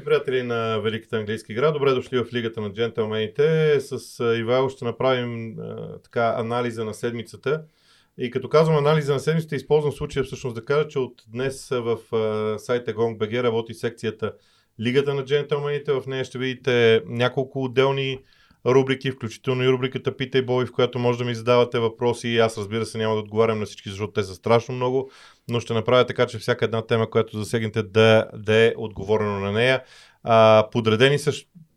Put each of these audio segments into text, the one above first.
Здравейте, приятели на Великата английска игра. Добре дошли в Лигата на джентълмените. С Ивайло ще направим така анализа на седмицата. И като казвам анализа на седмицата, използвам случая всъщност да кажа, че от днес в сайта GongBG работи секцията Лигата на джентълмените. В нея ще видите няколко отделни рубрики, включително и рубриката Питай Бой, в която може да ми задавате въпроси. Аз разбира се няма да отговарям на всички, защото те са страшно много, но ще направя така, че всяка една тема, която засегнете, да, да е отговорено на нея. А, подредени са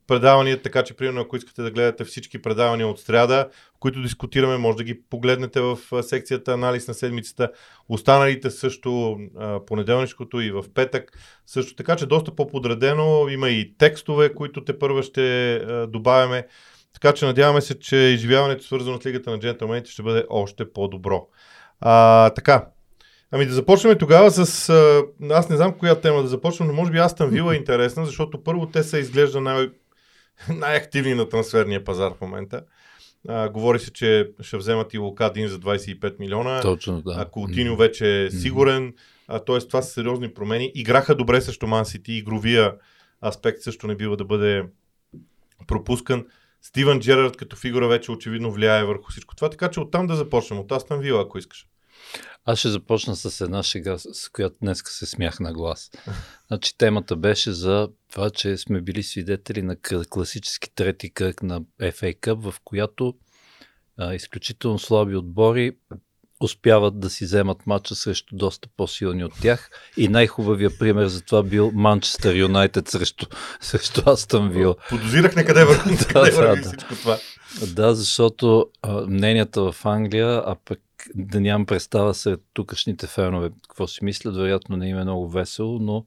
предавания, така че, примерно, ако искате да гледате всички предавания от сряда, които дискутираме, може да ги погледнете в секцията анализ на седмицата. Останалите също понеделнишкото и в петък. Също така, че доста по-подредено. Има и текстове, които те първа ще добавяме. Така че надяваме се, че изживяването свързано с Лигата на джентълмените ще бъде още по-добро. А, така, Ами да започнем тогава с... А, аз не знам коя тема да започнем, но може би Астан Вила е интересна, защото първо те са изглежда най- най-активни на трансферния пазар в момента. А, говори се, че ще вземат и Лукадин за 25 милиона. Точно, да. А Култиньо вече е сигурен. А, т.е. това са сериозни промени. Играха добре срещу Ман Сити. Игровия аспект също не бива да бъде пропускан. Стивън Джерард като фигура вече очевидно влияе върху всичко това. Така че оттам да започнем. От Астан Вила, ако искаш. Аз ще започна с една шега, с която днес се смях на глас. Значи темата беше за това, че сме били свидетели на класически трети кръг на FA Cup, в която а, изключително слаби отбори успяват да си вземат матча срещу доста по-силни от тях. И най-хубавия пример за това бил Манчестър Юнайтед срещу, срещу Астън Вил. Подозирах на къде върви, да, да, да. всичко това. Да, защото а, мненията в Англия, а пък да нямам представа сред тукашните фенове какво си мислят, вероятно не им е много весело, но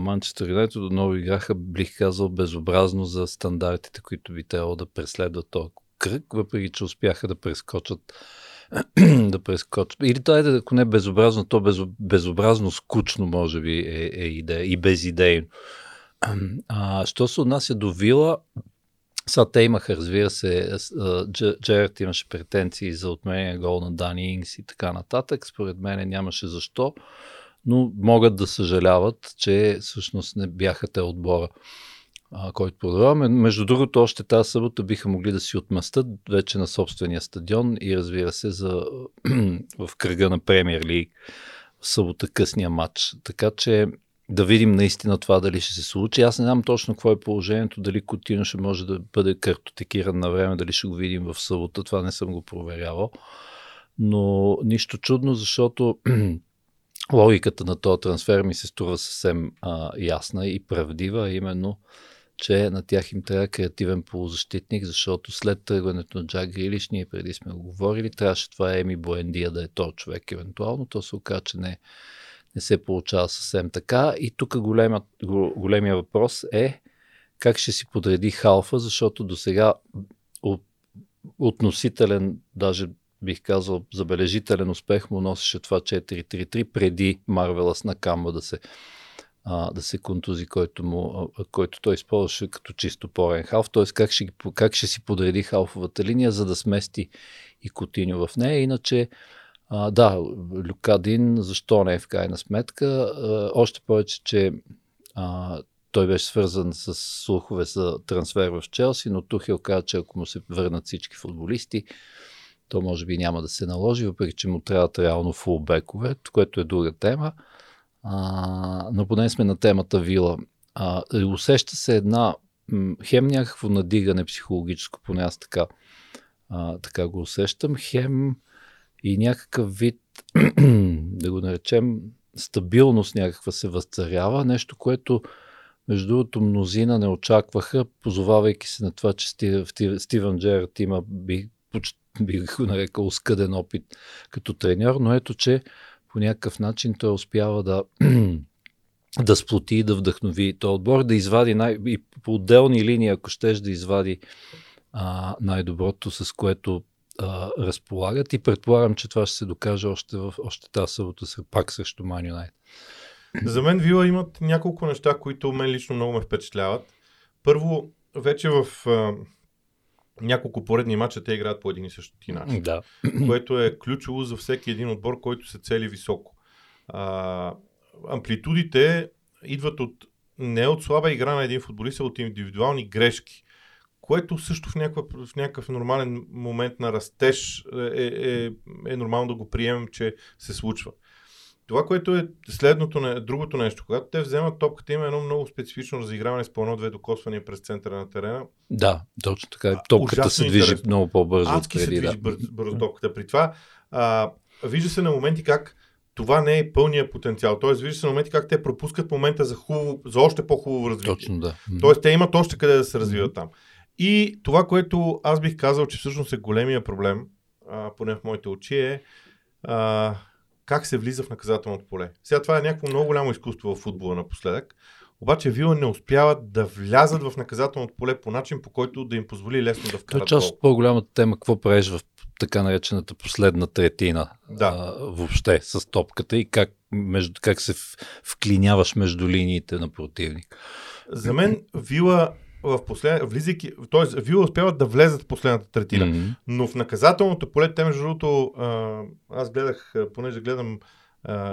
Манчестър Юнайтед отново играха, бих казал, безобразно за стандартите, които би трябвало да преследват този кръг, въпреки че успяха да прескочат да прескочат. Или това е, ако не безобразно, то без, безобразно скучно, може би, е, е идея и безидейно. А, що се отнася до Вила, сега те имаха, разбира се, Джерард имаше претенции за отменение гол на Дани Ингс и така нататък. Според мен нямаше защо, но могат да съжаляват, че всъщност не бяха те отбора, който продаваме. Между другото, още тази събота биха могли да си отмъстат вече на собствения стадион и разбира се за, в кръга на Премьер Лиг събота късния матч. Така че да видим наистина това дали ще се случи. Аз не знам точно какво е положението, дали Котино ще може да бъде картотекиран на време, дали ще го видим в събота, това не съм го проверявал. Но нищо чудно, защото логиката на този трансфер ми се струва съвсем а, ясна и правдива, именно, че на тях им трябва креативен полузащитник, защото след тръгването на Джак Грилиш, ние преди сме го говорили, трябваше това Еми Боендия да е то човек евентуално, то се оказа, че не не се получава съвсем така. И тук големия, големия въпрос е как ще си подреди халфа, защото до сега относителен, даже бих казал забележителен успех му носеше това 4-3-3 преди Марвелас на Камба да се, а, да се контузи, който, му, който той използваше като чисто порен халф. Т.е. Как ще, как ще си подреди халфовата линия, за да смести и Котиньо в нея. Иначе а, да, Люкадин, защо не е в крайна сметка? А, още повече, че а, той беше свързан с слухове за трансфер в Челси, но Тухел каза, че ако му се върнат всички футболисти, то може би няма да се наложи, въпреки че му трябват реално фулбекове, което е друга тема. А, но поне сме на темата Вила. А, усеща се една хем някакво надигане психологическо, поне аз така, а, така го усещам, хем и някакъв вид, да го наречем, стабилност някаква се възцарява, нещо, което между другото мнозина не очакваха, позовавайки се на това, че Стивън Джерард има, би го нарекал, скъден опит като треньор, но ето, че по някакъв начин той успява да да сплоти и да вдъхнови този отбор, да извади най- и по отделни линии, ако щеш да извади а, най-доброто, с което а, разполагат и предполагам, че това ще се докаже още, в, още тази събота пак срещу Ман Юнайтед. За мен Вила имат няколко неща, които мен лично много ме впечатляват. Първо, вече в няколко поредни мача те играят по един и същи начин. Да. Което е ключово за всеки един отбор, който се цели високо. А, амплитудите идват от не е от слаба игра на един футболист, а от индивидуални грешки. Което също в, някакъв, в някакъв нормален момент на растеж е, е, е нормално да го приемем, че се случва. Това, което е следното, другото нещо, когато те вземат топката, има едно много специфично разиграване с по едно-две докосвания през центъра на терена. Да, точно така. Топката се движи интересно. много по-бързо. Адски се движи да. бързо, бързо топката. При това а, вижда се на моменти как това не е пълния потенциал. Тоест, вижда се на моменти как те пропускат момента за, хубаво, за още по-хубаво развитие. Точно, да. Тоест, те имат още къде да се развиват mm-hmm. там. И това, което аз бих казал, че всъщност е големия проблем, а, поне в моите очи, е а, как се влиза в наказателното поле. Сега това е някакво много голямо изкуство в футбола напоследък. Обаче Вила не успяват да влязат в наказателното поле по начин, по който да им позволи лесно да вкарат Това е част от по-голямата тема, какво правиш в така наречената последна третина да. а, въобще с топката и как, между, как се вклиняваш между линиите на противник. За мен Вила в послед... влизайки, т.е. Вила успяват да влезат в последната третина, mm-hmm. но в наказателното поле, те между другото, аз гледах, понеже гледам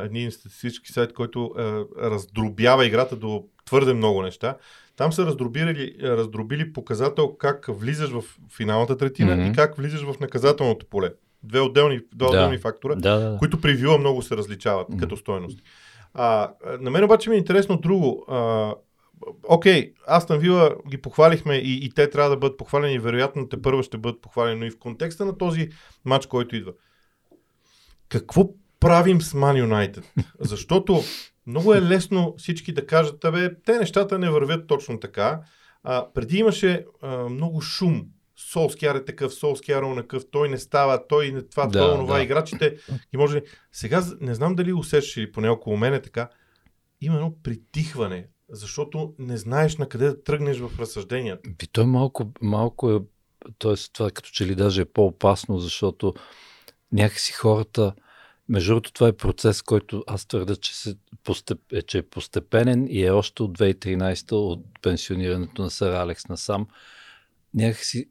един статистически сайт, който а, раздробява играта до твърде много неща. Там са раздробили, раздробили показател как влизаш в финалната третина mm-hmm. и как влизаш в наказателното поле. Две отделни, два да. отделни фактора, да, да, да. които при Вила много се различават mm-hmm. като стоеност. А, на мен обаче ми е интересно друго. А, окей, Астан Вила ги похвалихме и, и те трябва да бъдат похвалени, вероятно те първо ще бъдат похвалени, но и в контекста на този матч, който идва. Какво правим с Man United? Защото много е лесно всички да кажат, абе, те нещата не вървят точно така. А, преди имаше а, много шум. Солскияр е такъв, Солскияр е такъв, той не става, той не това, да, това, това, да. играчите ги може... Сега не знам дали усещаш или поне около мен е така, има едно притихване защото не знаеш на къде да тръгнеш в разсъжденията. Би, той малко, малко е, т.е. това като че ли даже е по-опасно, защото някакси хората, между другото това е процес, който аз твърда, че, се постеп, е, че е постепенен и е още от 2013 от пенсионирането на Сър Алекс насам. Някакси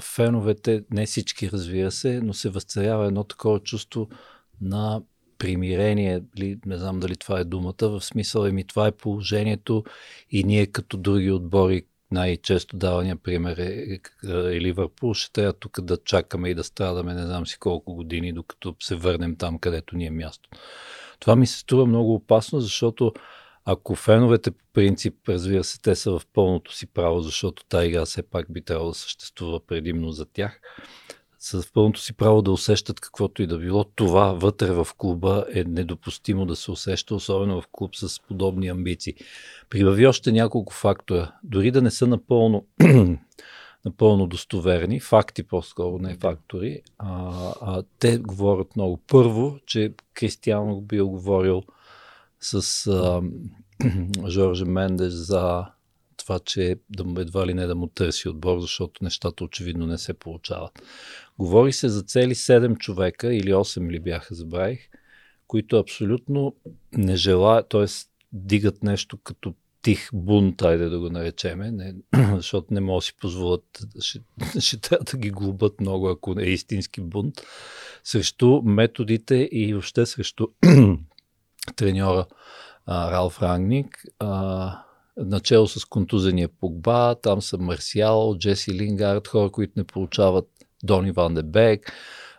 феновете, не всички разбира се, но се възцарява едно такова чувство на примирение, ли, не знам дали това е думата, в смисъл, еми това е положението и ние като други отбори, най-често давания пример е, е, е Ливърпул, ще трябва тук да чакаме и да страдаме не знам си колко години, докато се върнем там, където ни е място. Това ми се струва много опасно, защото ако феновете по принцип, разбира се, те са в пълното си право, защото тази игра все пак би трябвало да съществува предимно за тях, с пълното си право да усещат каквото и да било. Това вътре в клуба е недопустимо да се усеща, особено в клуб с подобни амбиции. Прибави още няколко фактора. Дори да не са напълно, напълно достоверни, факти по-скоро, не фактори, а, а, те говорят много. Първо, че Кристиано бил говорил с а, Жорже Мендеш за това, че да, едва ли не да му търси отбор, защото нещата очевидно не се получават. Говори се за цели 7 човека или 8 ли бяха, забравих, които абсолютно не желаят, т.е. дигат нещо като тих бунт, айде да го наречеме, не, защото не могат да си позволят, ще, ще трябва да ги глобат много, ако е истински бунт, срещу методите и въобще срещу треньора а, Ралф Рангник. А, начало с контузения Погба, там са Марсиал, Джеси Лингард, хора, които не получават Дони Ван де Бек,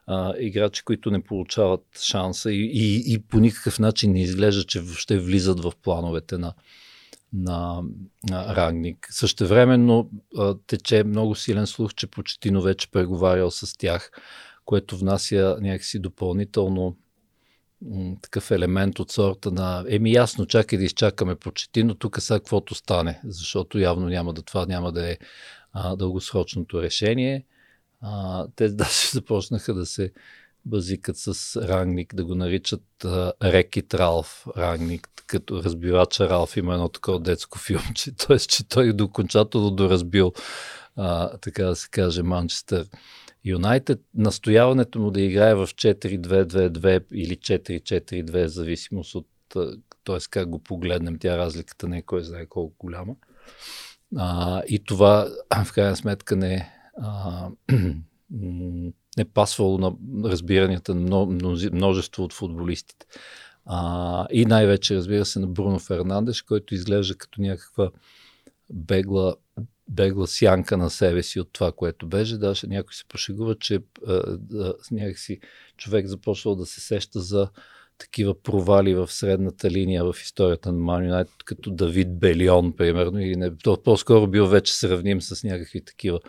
а, играчи, които не получават шанса и, и, и по никакъв начин не изглежда, че въобще влизат в плановете на, на, на Рагник. Същевременно а, тече много силен слух, че Почетино вече преговарял с тях, което внася някакси допълнително такъв елемент от сорта на еми ясно, чакай да изчакаме но тук сега каквото стане, защото явно няма да това няма да е а, дългосрочното решение. А, те даже започнаха да се базикат с Рангник, да го наричат а, Рекит Ралф Рангник, като разбивача Ралф има едно такова детско филмче, т.е. че той окончателно доразбил, а, така да се каже, Манчестър Юнайтед, настояването му да играе в 4-2-2-2 или 4-4-2, в зависимост от т.е. как го погледнем, тя разликата не е кой знае колко голяма. А, и това в крайна сметка не, а, не пасвало на разбиранията на множество от футболистите. А, и най-вече, разбира се, на Бруно Фернандеш, който изглежда като някаква бегла, бегла сянка на себе си от това, което беше. Даже някой се пошегува, че а, а, някакси човек започвал да се сеща за такива провали в средната линия в историята на Man United, като Давид Белион, примерно, или не, по-скоро бил вече сравним с някакви такива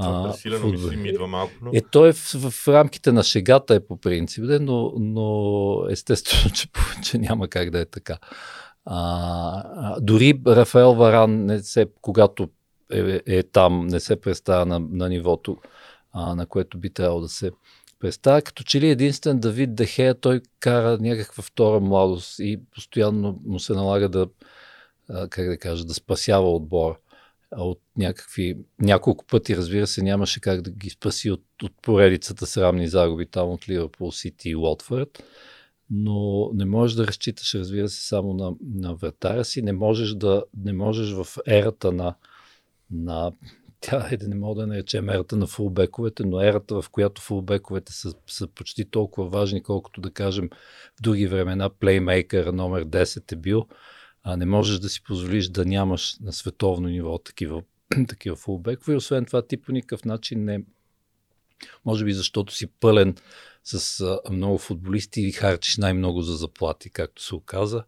а, силено ми си ми идва малко. Но... Е, той е в, в рамките на шегата е по принцип, но, но естествено, че, че няма как да е така. А, дори Рафаел Варан, не се, когато е, е там, не се представя на, на нивото, а, на което би трябвало да се представя. Като че ли единствен Давид Дехея, той кара някаква втора младост и постоянно му се налага да, как да кажа, да спасява отбора от някакви, няколко пъти, разбира се, нямаше как да ги спаси от, от поредицата срамни загуби там от Ливърпул Сити и Уотфорд, но не можеш да разчиташ, разбира се, само на, на вратаря си, не можеш, да, не можеш в ерата на, на тя е да не мога да наречем ерата на фулбековете, но ерата, в която фулбековете са, са почти толкова важни, колкото да кажем в други времена плеймейкър номер 10 е бил, а не можеш да си позволиш да нямаш на световно ниво такива, такива фулбекове. Освен това, ти по никакъв начин не. Може би защото си пълен с а, много футболисти и харчиш най-много за заплати, както се оказа.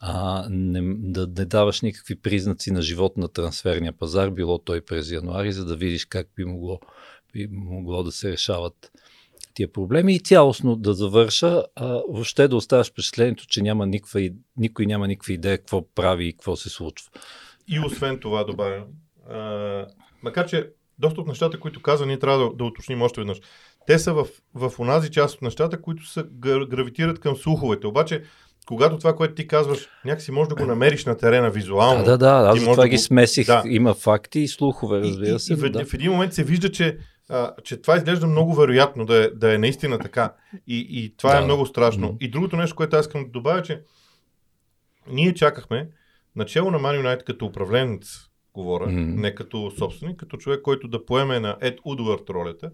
А, не, да не даваш никакви признаци на живот на трансферния пазар, било той през януари, за да видиш как би могло, би могло да се решават тия проблеми и цялостно да завърша, а, въобще да оставаш впечатлението, че няма никаква, никой няма никаква идея какво прави и какво се случва. И освен това добавям, а, макар че доста от нещата, които каза, ние трябва да, да уточним още веднъж. Те са в, в онази част от нещата, които са, гравитират към слуховете. Обаче, когато това, което ти казваш, някакси може да го намериш на терена визуално. Да, да, да. Аз това да ги смесих. Да. Има факти и слухове, разбира се. И, и в, да. в един момент се вижда, че а, че това изглежда много вероятно да е, да е наистина така. И, и това е да. е много страшно. Mm-hmm. И другото нещо, което аз искам да добавя, че ние чакахме начало на Man United като управленец, говоря, mm-hmm. не като собственик, като човек, който да поеме на Ед Удвард ролята,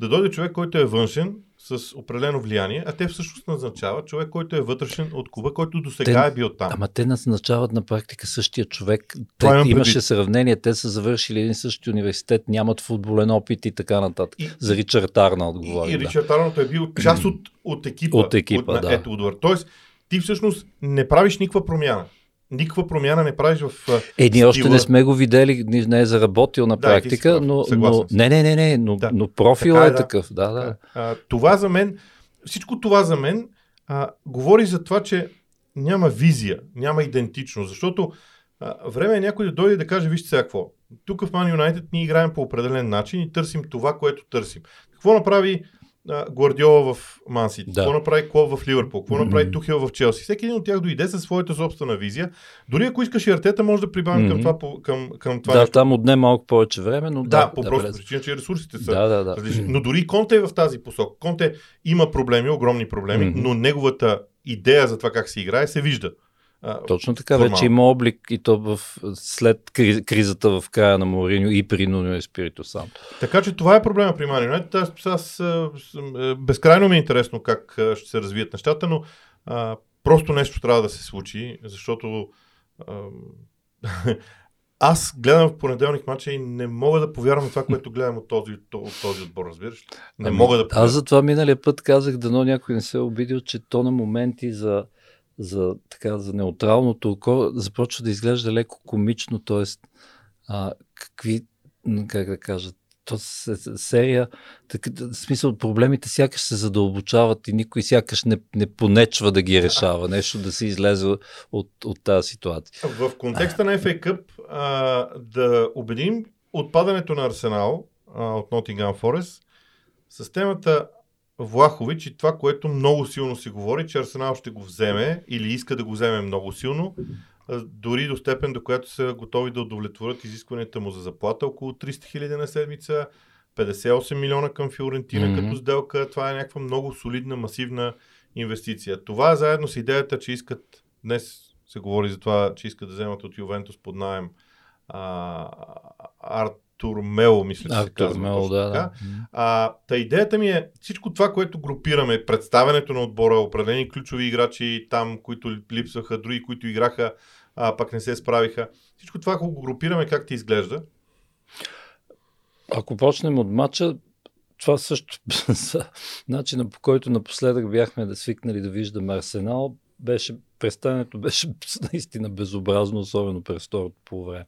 да дойде човек, който е външен, с определено влияние, а те всъщност назначават човек, който е вътрешен от клуба, който до сега е бил там. Ама те назначават на практика същия човек. Те, имаше преди... сравнение, те са завършили един същи университет, нямат футболен опит и така нататък. И, За Ричард Арнолд говори. И, и да. Ричард Арнолд е бил част от, от екипа. От екипа, от, да. Ето Тоест, ти всъщност не правиш никаква промяна никаква промяна не правиш в. Е, ние още не сме го видели, не е заработил на практика, да, но, но. Не, не, не, не, но, да. но профил така, е, е да. такъв. Да, да. А, това за мен, всичко това за мен а, говори за това, че няма визия, няма идентичност, защото а, време е някой да дойде да каже, вижте сега какво. Тук в Man United ние играем по определен начин и търсим това, което търсим. Какво направи Гвардиола в Мансити, да. какво направи Клоп в Ливърпул, какво mm-hmm. направи Тухел в Челси. Всеки един от тях дойде със своята собствена визия. Дори ако искаш и артета, може да прибавим mm-hmm. към това. Към, към това да, нещо. там отне малко повече време, но да. Да, по да, просто причина, че ресурсите са да, да, да. различни. Но дори Конте е в тази посока. Конте има проблеми, огромни проблеми, mm-hmm. но неговата идея за това как се играе се вижда. Точно така, формално. вече има облик и то в, след кризата в края на Мориньо и при Нуно Еспирито сам. Така че това е проблема при Юнайтед. Аз, аз, безкрайно ми е интересно как ще се развият нещата, но а, просто нещо трябва да се случи, защото а, аз гледам в понеделник мача и не мога да повярвам това, което гледам от този, от този отбор, разбираш Не ами, мога да повярвам. Аз за това миналия път казах, дано някой не се е обидил, че то на моменти за за, така, за неутралното око започва да изглежда леко комично, т.е. какви, как да кажа, то серия, така, в смисъл проблемите сякаш се задълбочават и никой сякаш не, не понечва да ги решава, нещо да се излезе от, от тази ситуация. В контекста на FA Cup а, да убедим отпадането на Арсенал а, от Nottingham Forest с темата Влахович и това, което много силно се говори, че Арсенал ще го вземе или иска да го вземе много силно, дори до степен, до която са готови да удовлетворят изискванията му за заплата, около 300 хиляди на седмица, 58 милиона към Фиорентина mm-hmm. като сделка. Това е някаква много солидна, масивна инвестиция. Това заедно с идеята, че искат, днес се говори за това, че искат да вземат от Ювентус под найем Арт Мело, мисля, че се казва. Точно да, така. да. А, та идеята ми е всичко това, което групираме, представянето на отбора, определени ключови играчи там, които липсваха, други, които играха, а пък не се справиха. Всичко това, ако го групираме, как ти изглежда? Ако почнем от матча, това също начина по който напоследък бяхме да свикнали да виждаме Арсенал, беше представянето беше наистина безобразно, особено през второто по време.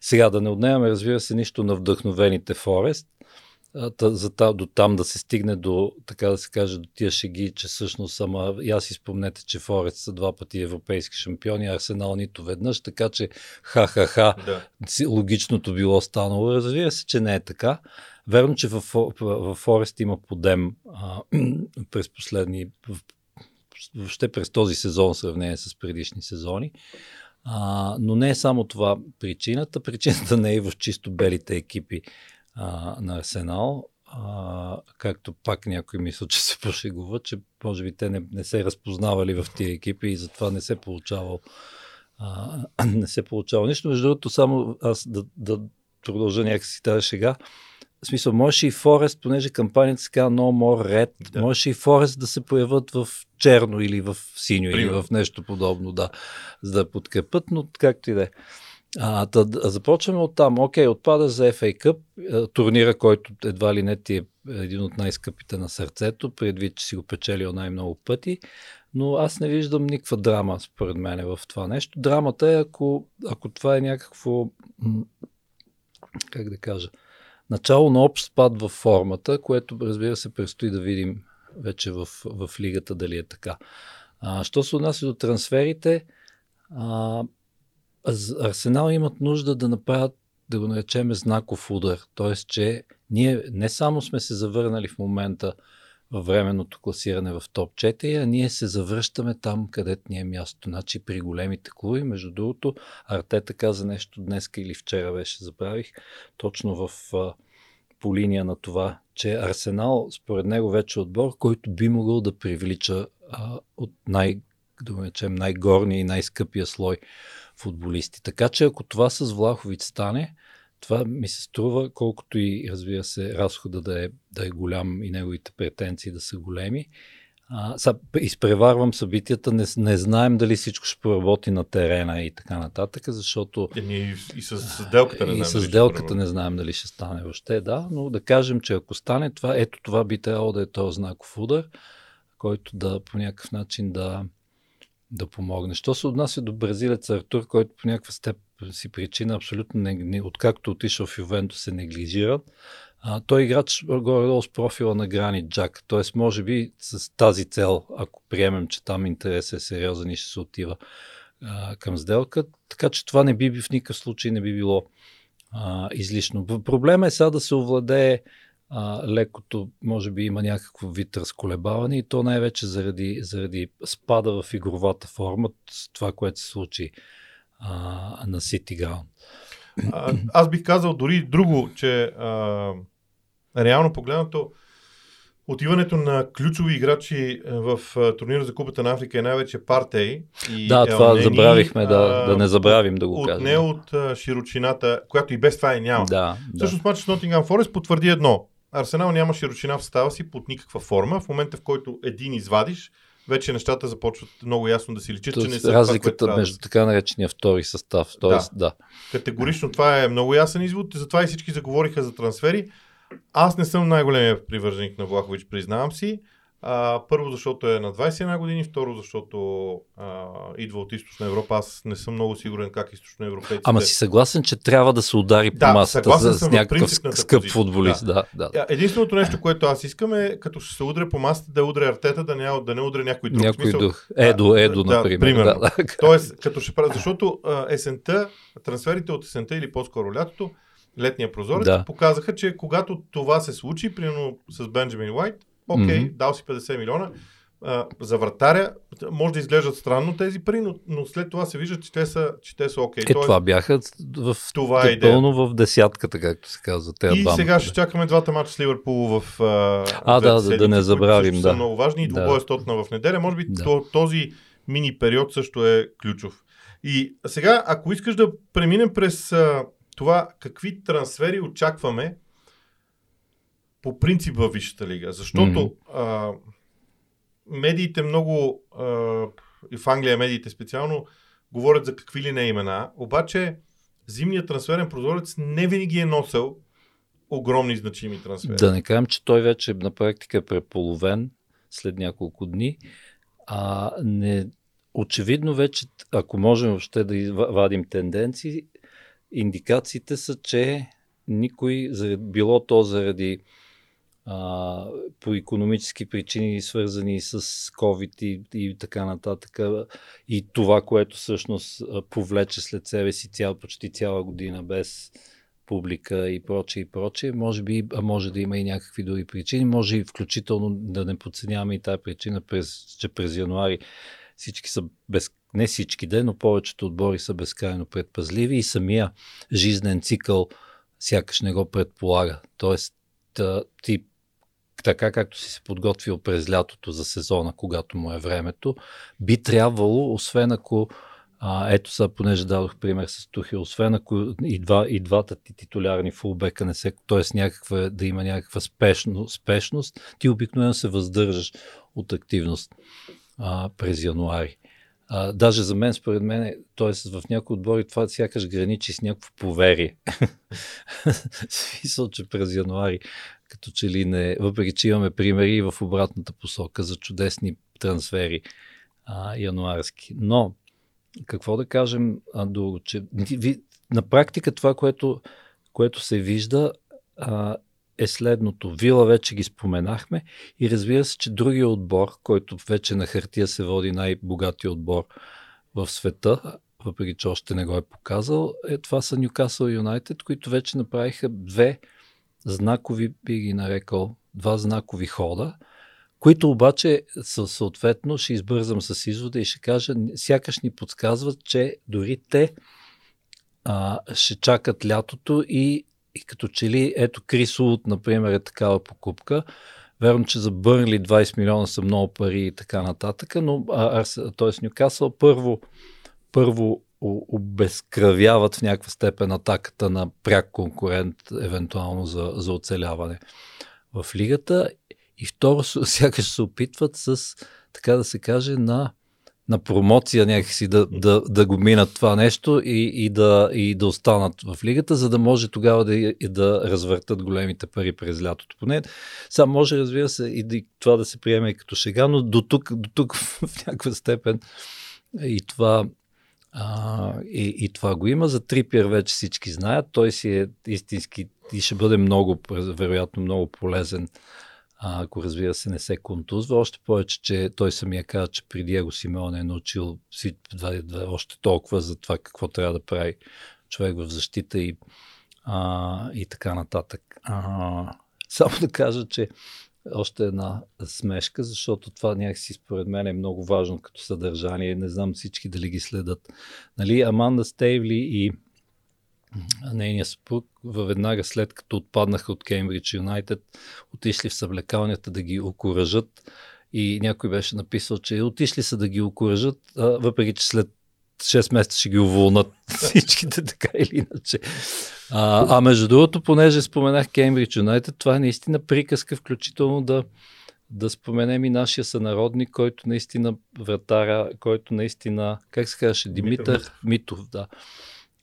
Сега да не отнемаме, разбира се, нищо на вдъхновените Форест, за та, до там да се стигне до, така да се каже, до тия шеги, че всъщност ама, и аз си спомнете, че Форест са два пъти европейски шампиони, Арсенал нито веднъж, така че ха-ха-ха, Да. логичното било станало. Разбира се, че не е така. Верно, че в, в, в Форест има подем а, през последни, в, въобще през този сезон в сравнение с предишни сезони. А, но не е само това причината. Причината не е в чисто белите екипи а, на Арсенал. А, както пак някой мисля, че се пошегува, че може би те не, не се разпознавали в тия екипи и затова не се получавал а, не се получава нищо. Между другото, само аз да, да продължа някакси тази шега. В смисъл, можеше и Форест, понеже кампанията се казва No More Red, Да. можеше и Форест да се появят в черно или в синьо Примерно. или в нещо подобно, да, за да подкрепят, но както и да е. А, да, да, започваме от там. Окей, отпада за FA Cup, е, турнира, който едва ли не ти е един от най-скъпите на сърцето, предвид, че си го печелил най-много пъти, но аз не виждам никаква драма, според мен, в това нещо. Драмата е, ако, ако това е някакво, как да кажа, начало на общ спад в формата, което, разбира се, предстои да видим вече в, в лигата дали е така. А, що се отнася до трансферите, а, Арсенал имат нужда да направят, да го наречем знаков удар. Тоест, че ние не само сме се завърнали в момента във временното класиране в топ 4, а ние се завръщаме там, където ни е място. Значи при големите клуби, между другото, Артета каза нещо днес или вчера беше, забравих, точно в, по линия на това, че Арсенал, според него, вече е отбор, който би могъл да привлича а, от най- да го наречем, най-горния и най-скъпия слой футболисти. Така че ако това с Влахович стане, това ми се струва, колкото и разбира се, разхода да е, да е голям и неговите претенции да са големи. А, са, изпреварвам събитията, не, не знаем дали всичко ще проработи на терена и така нататък, защото Е, ние и с сделката не и знаем. с дали ще сделката не знаем дали ще стане въобще, да, но да кажем, че ако стане това, ето това би трябвало да е този знаков удар, който да по някакъв начин да, да помогне. Що се отнася до бразилец Артур, който по някаква степ си причина абсолютно не, не, откакто отишъл в Ювентус се неглижира, а, той е играч горе-долу с профила на Грани Джак, т.е. може би с тази цел, ако приемем, че там интерес е сериозен и ще се отива а, към сделка, така че това не би в никакъв случай не би било а, излишно. Проблема е сега да се овладее а, лекото, може би има някакво вид разколебаване и то най-вече заради, заради спада в игровата форма, това, което се случи а, на City Ground. А, аз бих казал дори друго, че а, реално погледнато отиването на ключови играчи а, в турнира за Купата на Африка е най-вече Партей. И Да, това Елнени, забравихме да, да не забравим да го От кажем. не от а, широчината, която и без това е няма. Да, да. Всъщност матчът с Nottingham Forest потвърди едно. Арсенал няма широчина в състава си под никаква форма. В момента, в който един извадиш, вече нещата започват много ясно да си личат, че не Тоест, са това, разликата да между така наречения втори състав. Тоест, да. да. Категорично това е много ясен извод, затова и всички заговориха за трансфери. Аз не съм най-големия привърженик на Влахович, признавам си. А, първо, защото е на 21 години, второ, защото а, идва от източна Европа. Аз не съм много сигурен как източноевропейците... Ама си съгласен, че трябва да се удари по Да, масата за, с някакъв скъп позиция. футболист. Да, да. да. Единственото нещо, което аз искам е, като ще се удря по масата, да удря артета, да не, да не удря някой друг. Някой смисъл, дух. Едо, Едо, да, например. примерно. Да, да. Тоест, като ще правя, защото а, есента, трансферите от есента или по-скоро лятото, летния прозорец, Да. показаха, че когато това се случи, примерно с Бенджамин Уайт, окей, Мгм. дал си 50 милиона, а, за вратаря, може да изглеждат странно тези пари, но, но след това се вижда, че те са, че те са окей. Е, това бяха в, това е пълно в десятката, както се казва. Те И двамата, сега да. ще чакаме двата мача с Ливърпул в а, А, да, да, да не забравим, да. Са много важни и Да. двубоя с Тотна в неделя. Може би Да. то- този мини период също е ключов. И сега, ако искаш да преминем през а, това какви трансфери очакваме по принцип във Висшата лига. Защото mm-hmm. а, медиите много, а, и в Англия медиите специално, говорят за какви ли не имена, обаче зимният трансферен прозорец не винаги е носил огромни значими трансфери. Да не кажем, че той вече на практика е преполовен след няколко дни. А не, очевидно вече, ако можем въобще да вадим тенденции, индикациите са, че никой, било то заради а, по економически причини, свързани с COVID и, и така нататък. И това, което всъщност повлече след себе си цял, почти цяла година без публика и прочее и прочее. Може би, а може да има и някакви други причини. Може и включително да не подценяваме и тази причина, през, че през януари всички са без, не всички ден, но повечето отбори са безкрайно предпазливи и самия жизнен цикъл сякаш не го предполага. Тоест, ти така както си се подготвил през лятото за сезона, когато му е времето, би трябвало, освен ако а, ето са, понеже дадох пример с Тухи, освен ако и, два, и двата ти титулярни фулбека не се, т.е. някаква, да има някаква спешно, спешност, ти обикновено се въздържаш от активност а, през януари. А, даже за мен, според мен, т.е. в някои отбори това сякаш граничи с някакво поверие. Смисъл, че през януари като че ли не, въпреки че имаме примери в обратната посока за чудесни трансфери а, януарски. Но, какво да кажем а, друго, че на практика това, което, което се вижда а, е следното. Вила вече ги споменахме и разбира се, че другия отбор, който вече на хартия се води най-богатия отбор в света, въпреки че още не го е показал, е, това са Ньюкасъл Юнайтед, които вече направиха две знакови, би ги нарекал, два знакови хода, които обаче съответно ще избързам с извода и ще кажа, сякаш ни подсказват, че дори те а, ще чакат лятото и, и като че ли, ето Крис Улт, например, е такава покупка. Верно, че за Бърнли 20 милиона са много пари и така нататък, но т.е. Нюкасъл първо, първо обезкръвяват в някаква степен атаката на пряк конкурент, евентуално за, за оцеляване в лигата. И второ, сякаш се опитват с, така да се каже, на, на промоция някакси да, да, да го минат това нещо и, и, да, и да останат в лигата, за да може тогава да, да развъртат големите пари през лятото. Поне сам може, разбира се, и да, това да се приеме като шега, но до тук, до тук в някаква степен и това а, и, и това го има. За Трипиер вече всички знаят. Той си е истински и ще бъде много, вероятно, много полезен, а, ако разбира се не се контузва. Още повече, че той самия каза, че при Диего Симеон е научил си, два, два, още толкова за това какво трябва да прави човек в защита и, а, и така нататък. А, само да кажа, че още една смешка, защото това някакси според мен е много важно като съдържание. Не знам всички дали ги следят. Нали, Аманда Стейвли и нейния съпруг веднага след като отпаднаха от Кембридж Юнайтед, отишли в съблекалнята да ги окоръжат и някой беше написал, че отишли са да ги окоръжат, въпреки че след 6 месеца ще ги уволнат всичките така или иначе. А, а между другото, понеже споменах Кембридж Юнайтед, това е наистина приказка, включително да, да споменем и нашия сънародник, който наистина вратаря, който наистина, как се казваше, Димитър Митов, да,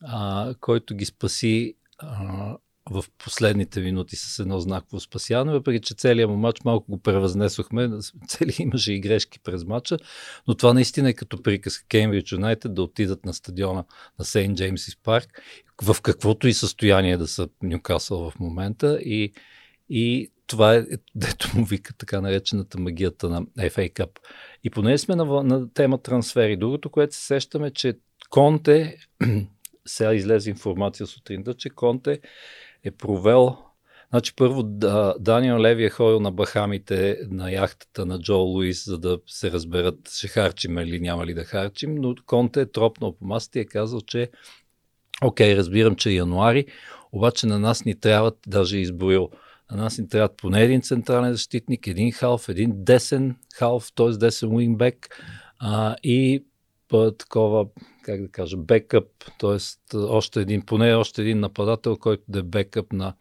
а, който ги спаси а, в последните минути с едно знаково спасяване, въпреки че целият му матч малко го превъзнесохме, цели имаше и грешки през матча, но това наистина е като приказ Кембридж Юнайтед да отидат на стадиона на Сейнт Джеймсис парк, в каквото и състояние да са Нюкасъл в момента и, и това е, дето му вика така наречената магията на FA Cup. И поне сме на, на тема трансфери. Другото, което се сещаме, че Конте, сега излезе информация сутринта, че Конте е провел Значи първо да, Даниел Леви е ходил на Бахамите на яхтата на Джо Луис, за да се разберат ще харчим или няма ли да харчим, но Конте е тропнал по масата и е казал, че окей, разбирам, че е януари, обаче на нас ни трябват, даже е изброил, на нас ни трябват поне един централен защитник, един халф, един десен халф, т.е. десен уингбек а, и такова как да кажа, бекъп, т.е. още един, поне още един нападател, който да е бекъп на,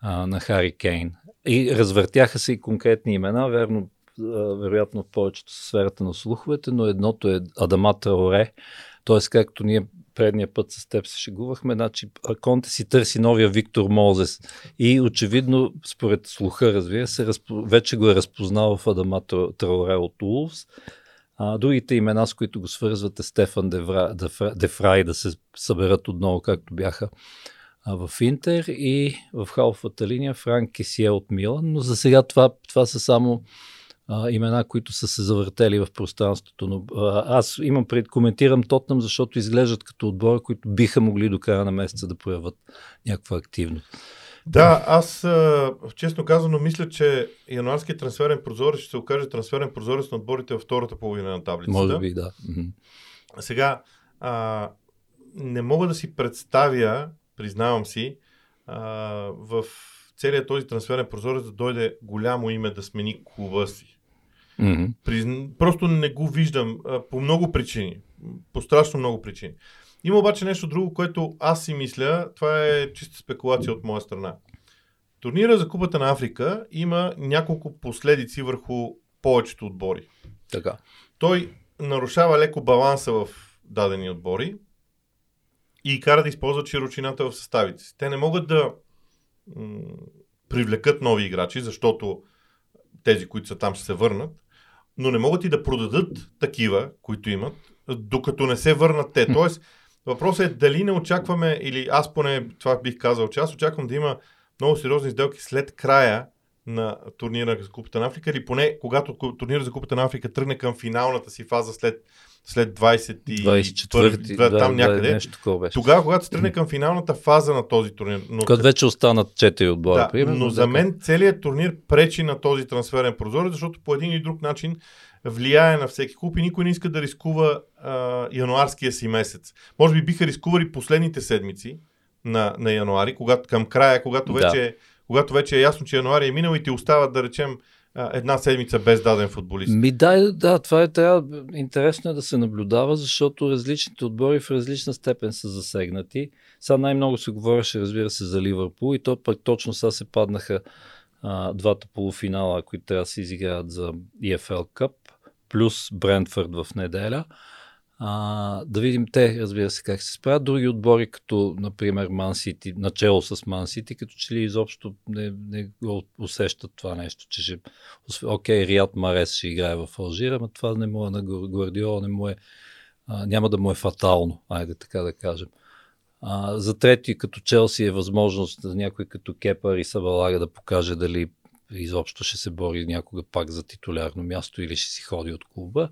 а, на Хари Кейн. И развъртяха се и конкретни имена, верно, вероятно в повечето сферата на слуховете, но едното е Адамата Оре, т.е. както ние предния път с теб се шегувахме, значи Конте си търси новия Виктор Мозес и очевидно, според слуха, разбира се, разпо... вече го е разпознал в Адама Траоре от Улвс. А, другите имена, с които го свързват е Стефан Девра, Дефра, Дефрай да се съберат отново, както бяха а, в Интер и в халфата линия Франк Кесие от Милан, но за сега това, това са само а, имена, които са се завъртели в пространството. Но а, аз имам пред, коментирам Тотнам, защото изглеждат като отбора, които биха могли до края на месеца да проявят някаква активност. Да, аз честно казано мисля, че януарският трансферен прозорец ще се окаже трансферен прозорец на отборите във втората половина на таблицата. Може би, да. Сега, а, не мога да си представя, признавам си, а, в целият този трансферен прозорец да дойде голямо име да смени клуба си. Mm-hmm. Призн... Просто не го виждам а, по много причини. По страшно много причини. Има обаче нещо друго, което аз си мисля, това е чиста спекулация от моя страна. Турнира за Купата на Африка има няколко последици върху повечето отбори. Така. Той нарушава леко баланса в дадени отбори и кара да използват широчината в съставите си. Те не могат да м- привлекат нови играчи, защото тези, които са там, ще се върнат но не могат и да продадат такива, които имат, докато не се върнат те. Тоест, въпросът е дали не очакваме, или аз поне това бих казал, че аз очаквам да има много сериозни сделки след края на турнира за Купата на Африка, или поне когато турнира за Купата на Африка тръгне към финалната си фаза след след 20 и 24 да, там някъде. Да, нещо беше. Тогава, когато се тръгне към финалната фаза на този турнир. Но... Когато вече останат 4 отбора. Да, примерно, но за мен целият турнир пречи на този трансферен прозорец, защото по един или друг начин влияе на всеки клуб и никой не иска да рискува а, януарския си месец. Може би биха рискували последните седмици на, на януари, когато, към края, когато вече, да. когато вече е ясно, че януари е минал и ти остават, да речем, една седмица без даден футболист. Ми да, да, това е трябва. Интересно е да се наблюдава, защото различните отбори в различна степен са засегнати. Сега най-много се говореше, разбира се, за Ливърпул и то пък точно сега се паднаха а, двата полуфинала, които трябва да се изиграят за EFL Cup, плюс Брентфорд в неделя. А, да видим те, разбира се, как се справят. Други отбори, като, например, Ман Сити, начало с Ман Сити, като че ли изобщо не, не го усещат това нещо, че ще... Окей, Рият Марес ще играе в Алжира, но това не му е на Гвардиола, не му е, а, няма да му е фатално, айде така да кажем. А, за трети, като Челси е възможност за някой като Кепър и Сабалага да покаже дали изобщо ще се бори някога пак за титулярно място или ще си ходи от клуба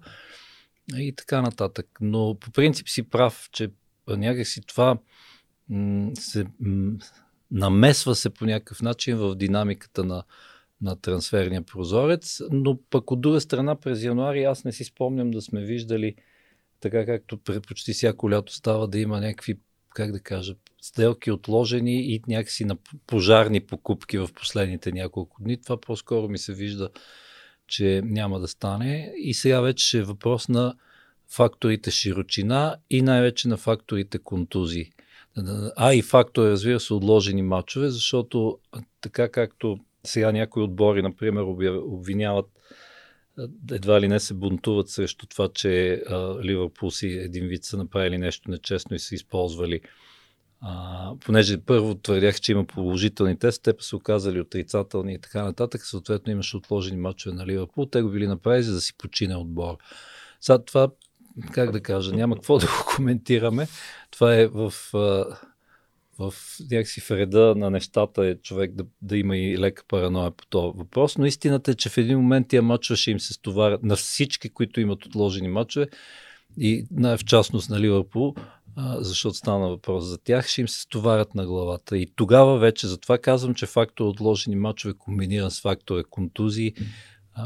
и така нататък. Но по принцип си прав, че някакси това се намесва се по някакъв начин в динамиката на, на трансферния прозорец, но пък от друга страна през януари аз не си спомням да сме виждали така както почти всяко лято става да има някакви, как да кажа, сделки отложени и някакси на пожарни покупки в последните няколко дни. Това по-скоро ми се вижда че няма да стане. И сега вече е въпрос на факторите широчина и най-вече на факторите контузии. А и фактори, разбира се, отложени матчове, защото така както сега някои отбори, например, обвиняват едва ли не се бунтуват срещу това, че Ливърпул си един вид са направили нещо нечестно и са използвали а, понеже първо твърдях, че има положителни тест, те са оказали отрицателни и така нататък, съответно имаше отложени мачове на Ливърпул, те го били направили, за да си почине отбор. Сега това, как да кажа, няма какво да го коментираме. Това е в, в някакси в реда на нещата е човек да, да има и лека параноя по този въпрос, но истината е, че в един момент тия мачове ще им се стоварят на всички, които имат отложени мачове и в частност на Ливърпул, защото стана въпрос за тях, ще им се стоварят на главата. И тогава вече, затова казвам, че фактор отложени мачове комбиниран с фактора контузии,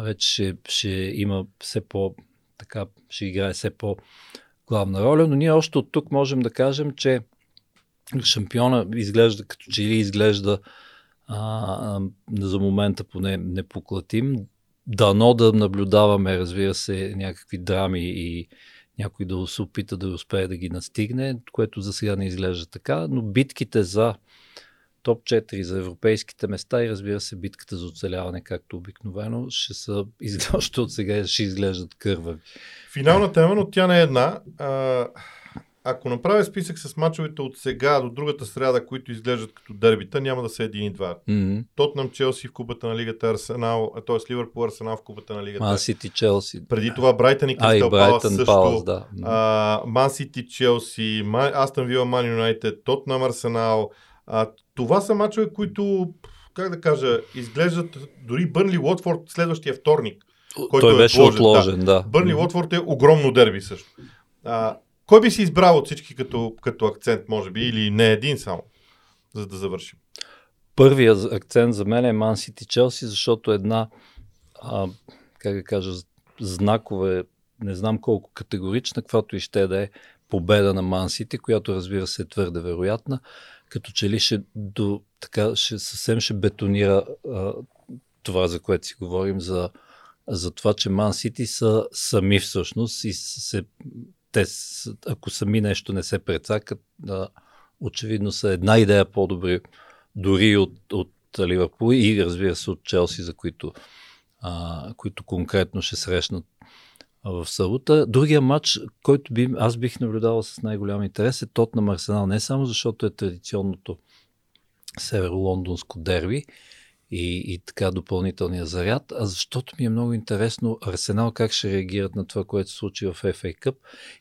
вече ще, ще има все по, така, ще играе все по главна роля, но ние още от тук можем да кажем, че шампиона изглежда като че ли изглежда а, за момента поне непоклатим. Дано да наблюдаваме, разбира се, някакви драми и някой да се опита да успее да ги настигне, което за сега не изглежда така, но битките за топ 4 за европейските места и разбира се битката за оцеляване, както обикновено, ще са още от сега ще изглеждат кървави. Финална тема, но тя не е една. А, ако направя списък с мачовете от сега до другата сряда, които изглеждат като дербита, няма да са един и два. Mm-hmm. Тотнам Челси в купата на лигата, Арсенал, т.е. Ливърпул Арсенал в купата на лигата. Ман Сити Челси. Преди това Брайтън и Кристал Палас също. Да. Ман Сити Челси, Астън Вила Ман Юнайтед, Тотнам Арсенал. А, това са мачове, които, как да кажа, изглеждат дори Бърнли Уотфорд следващия вторник. Който Той е беше отложен, отложен да. Бърнли Уотфорд е огромно дерби също. А, кой би си избрал от всички като, като акцент, може би, или не един само, за да завършим? Първият акцент за мен е Ман Сити Челси, защото една, а, как да кажа, знакове, не знам колко категорична, каквато и ще да е победа на Ман Сити, която разбира се е твърде вероятна, като че ли ще, до, така, ще съвсем ще бетонира а, това, за което си говорим, за, за това, че Ман Сити са сами всъщност и се те, ако сами нещо не се прецакат, да, очевидно са една идея по-добри дори от, от Ливърпул и разбира се от Челси, за които, а, които конкретно ще срещнат в Саута. Другия матч, който би, аз бих наблюдавал с най-голям интерес е тот на Арсенал. Не само защото е традиционното северо-лондонско дерби, и, и така допълнителния заряд, а защото ми е много интересно Арсенал как ще реагират на това, което се случи в FA Cup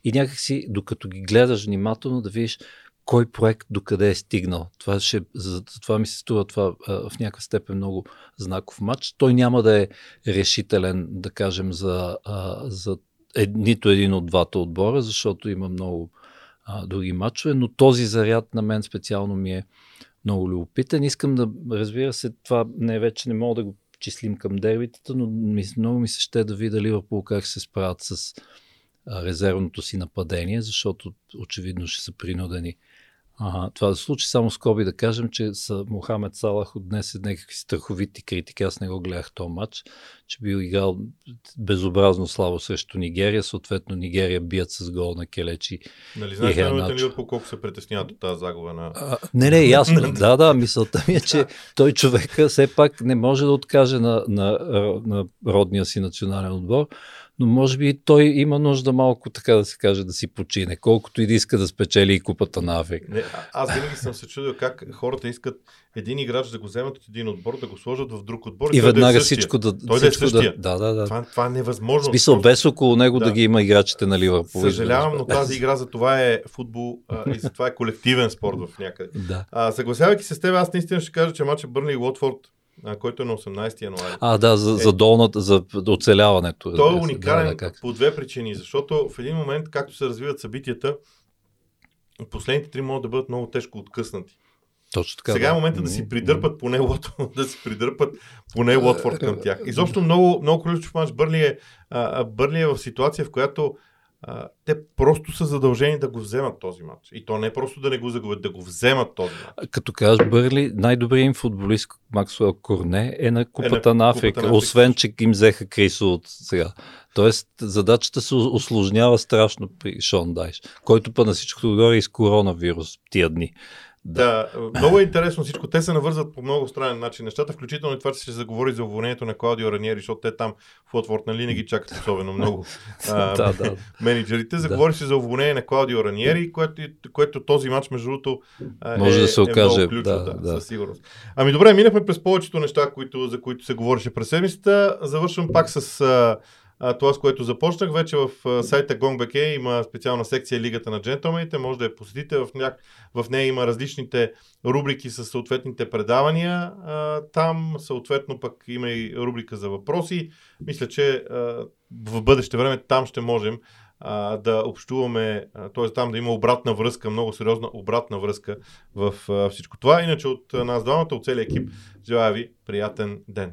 и някакси, докато ги гледаш внимателно, да видиш кой проект докъде е стигнал. Това ще, това ми се струва това в някаква степен много знаков матч. Той няма да е решителен, да кажем, за, за е, нито един от двата отбора, защото има много а, други матчове, но този заряд на мен специално ми е много любопитен. Искам да, разбира се, това не вече не мога да го числим към дербитата, но ми, много ми се ще да видя Ливърпул как се справят с резервното си нападение, защото очевидно ще са принудени а, това да се случи. Само скоби да кажем, че са Мохамед Салах отнесе някакви страховити критики. Аз не го гледах този матч, че бил играл безобразно слабо срещу Нигерия. Съответно Нигерия бият с гол на Келечи. Нали знаеш ли по колко се притесняват от тази загуба на... А, не, не, ясно. да, да, мисълта ми е, че той човека все пак не може да откаже на, на, на родния си национален отбор но може би той има нужда малко, така да се каже, да си почине, колкото и да иска да спечели и купата на Африка. Не, аз винаги съм се чудил как хората искат един играч да го вземат от един отбор, да го сложат в друг отбор. И, и веднага да е всичко да. Той всичко да е същия. Да, да, да. Това, това е невъзможно. В смисъл, без около него да. да ги има играчите на Ливърпул. Съжалявам, но тази игра за това е футбол а, и за това е колективен спорт в някъде. Да. А, съгласявайки се с теб, аз наистина ще кажа, че матча Бърни и Уотфорд а, който е на 18 януари. А, да, за, е, за долната, за оцеляването. Той е уникален да, да, как? по две причини, защото в един момент, както се развиват събитията, последните три могат да бъдат много тежко откъснати. Точно така. Сега е момента да си придърпат поне Лот, да си придърпат поне Лотфорд към тях. Изобщо много, много ключов матч. Бърли е, Бърли е в ситуация, в която а, те просто са задължени да го вземат този матч. И то не е просто да не го загубят, да го вземат този матч. Като кажеш Бърли, най-добрият им футболист Максуел Корне е на Купата, е на, на Африка, Купата на Африка, освен че им взеха Крисо от сега. Тоест, задачата се осложнява страшно при Шон Дайш, който па на всичко отгоре и с коронавирус тия дни. Да. да, много е интересно всичко. Те се навързват по много странен начин нещата, включително и това, че се заговори за уволнението на Клаудио Раниери, защото те там в Уотфорд нали не ги чакат особено много а, да, да. менеджерите. Заговори се за уволнение на Клаудио Раниери, което, което този матч, между другото, е, Може да се окаже. Е много ключов, да, да, със сигурност. Ами добре, минахме през повечето неща, които, за които се говореше през седмицата. Завършвам пак с а, това, с което започнах, вече в сайта GongBK има специална секция Лигата на джентълмените. Може да я посетите. В, ня... в нея има различните рубрики с съответните предавания. Там съответно пък има и рубрика за въпроси. Мисля, че в бъдеще време там ще можем да общуваме, т.е. там да има обратна връзка, много сериозна обратна връзка в всичко това. Иначе от нас двамата, от целия екип, желая ви приятен ден.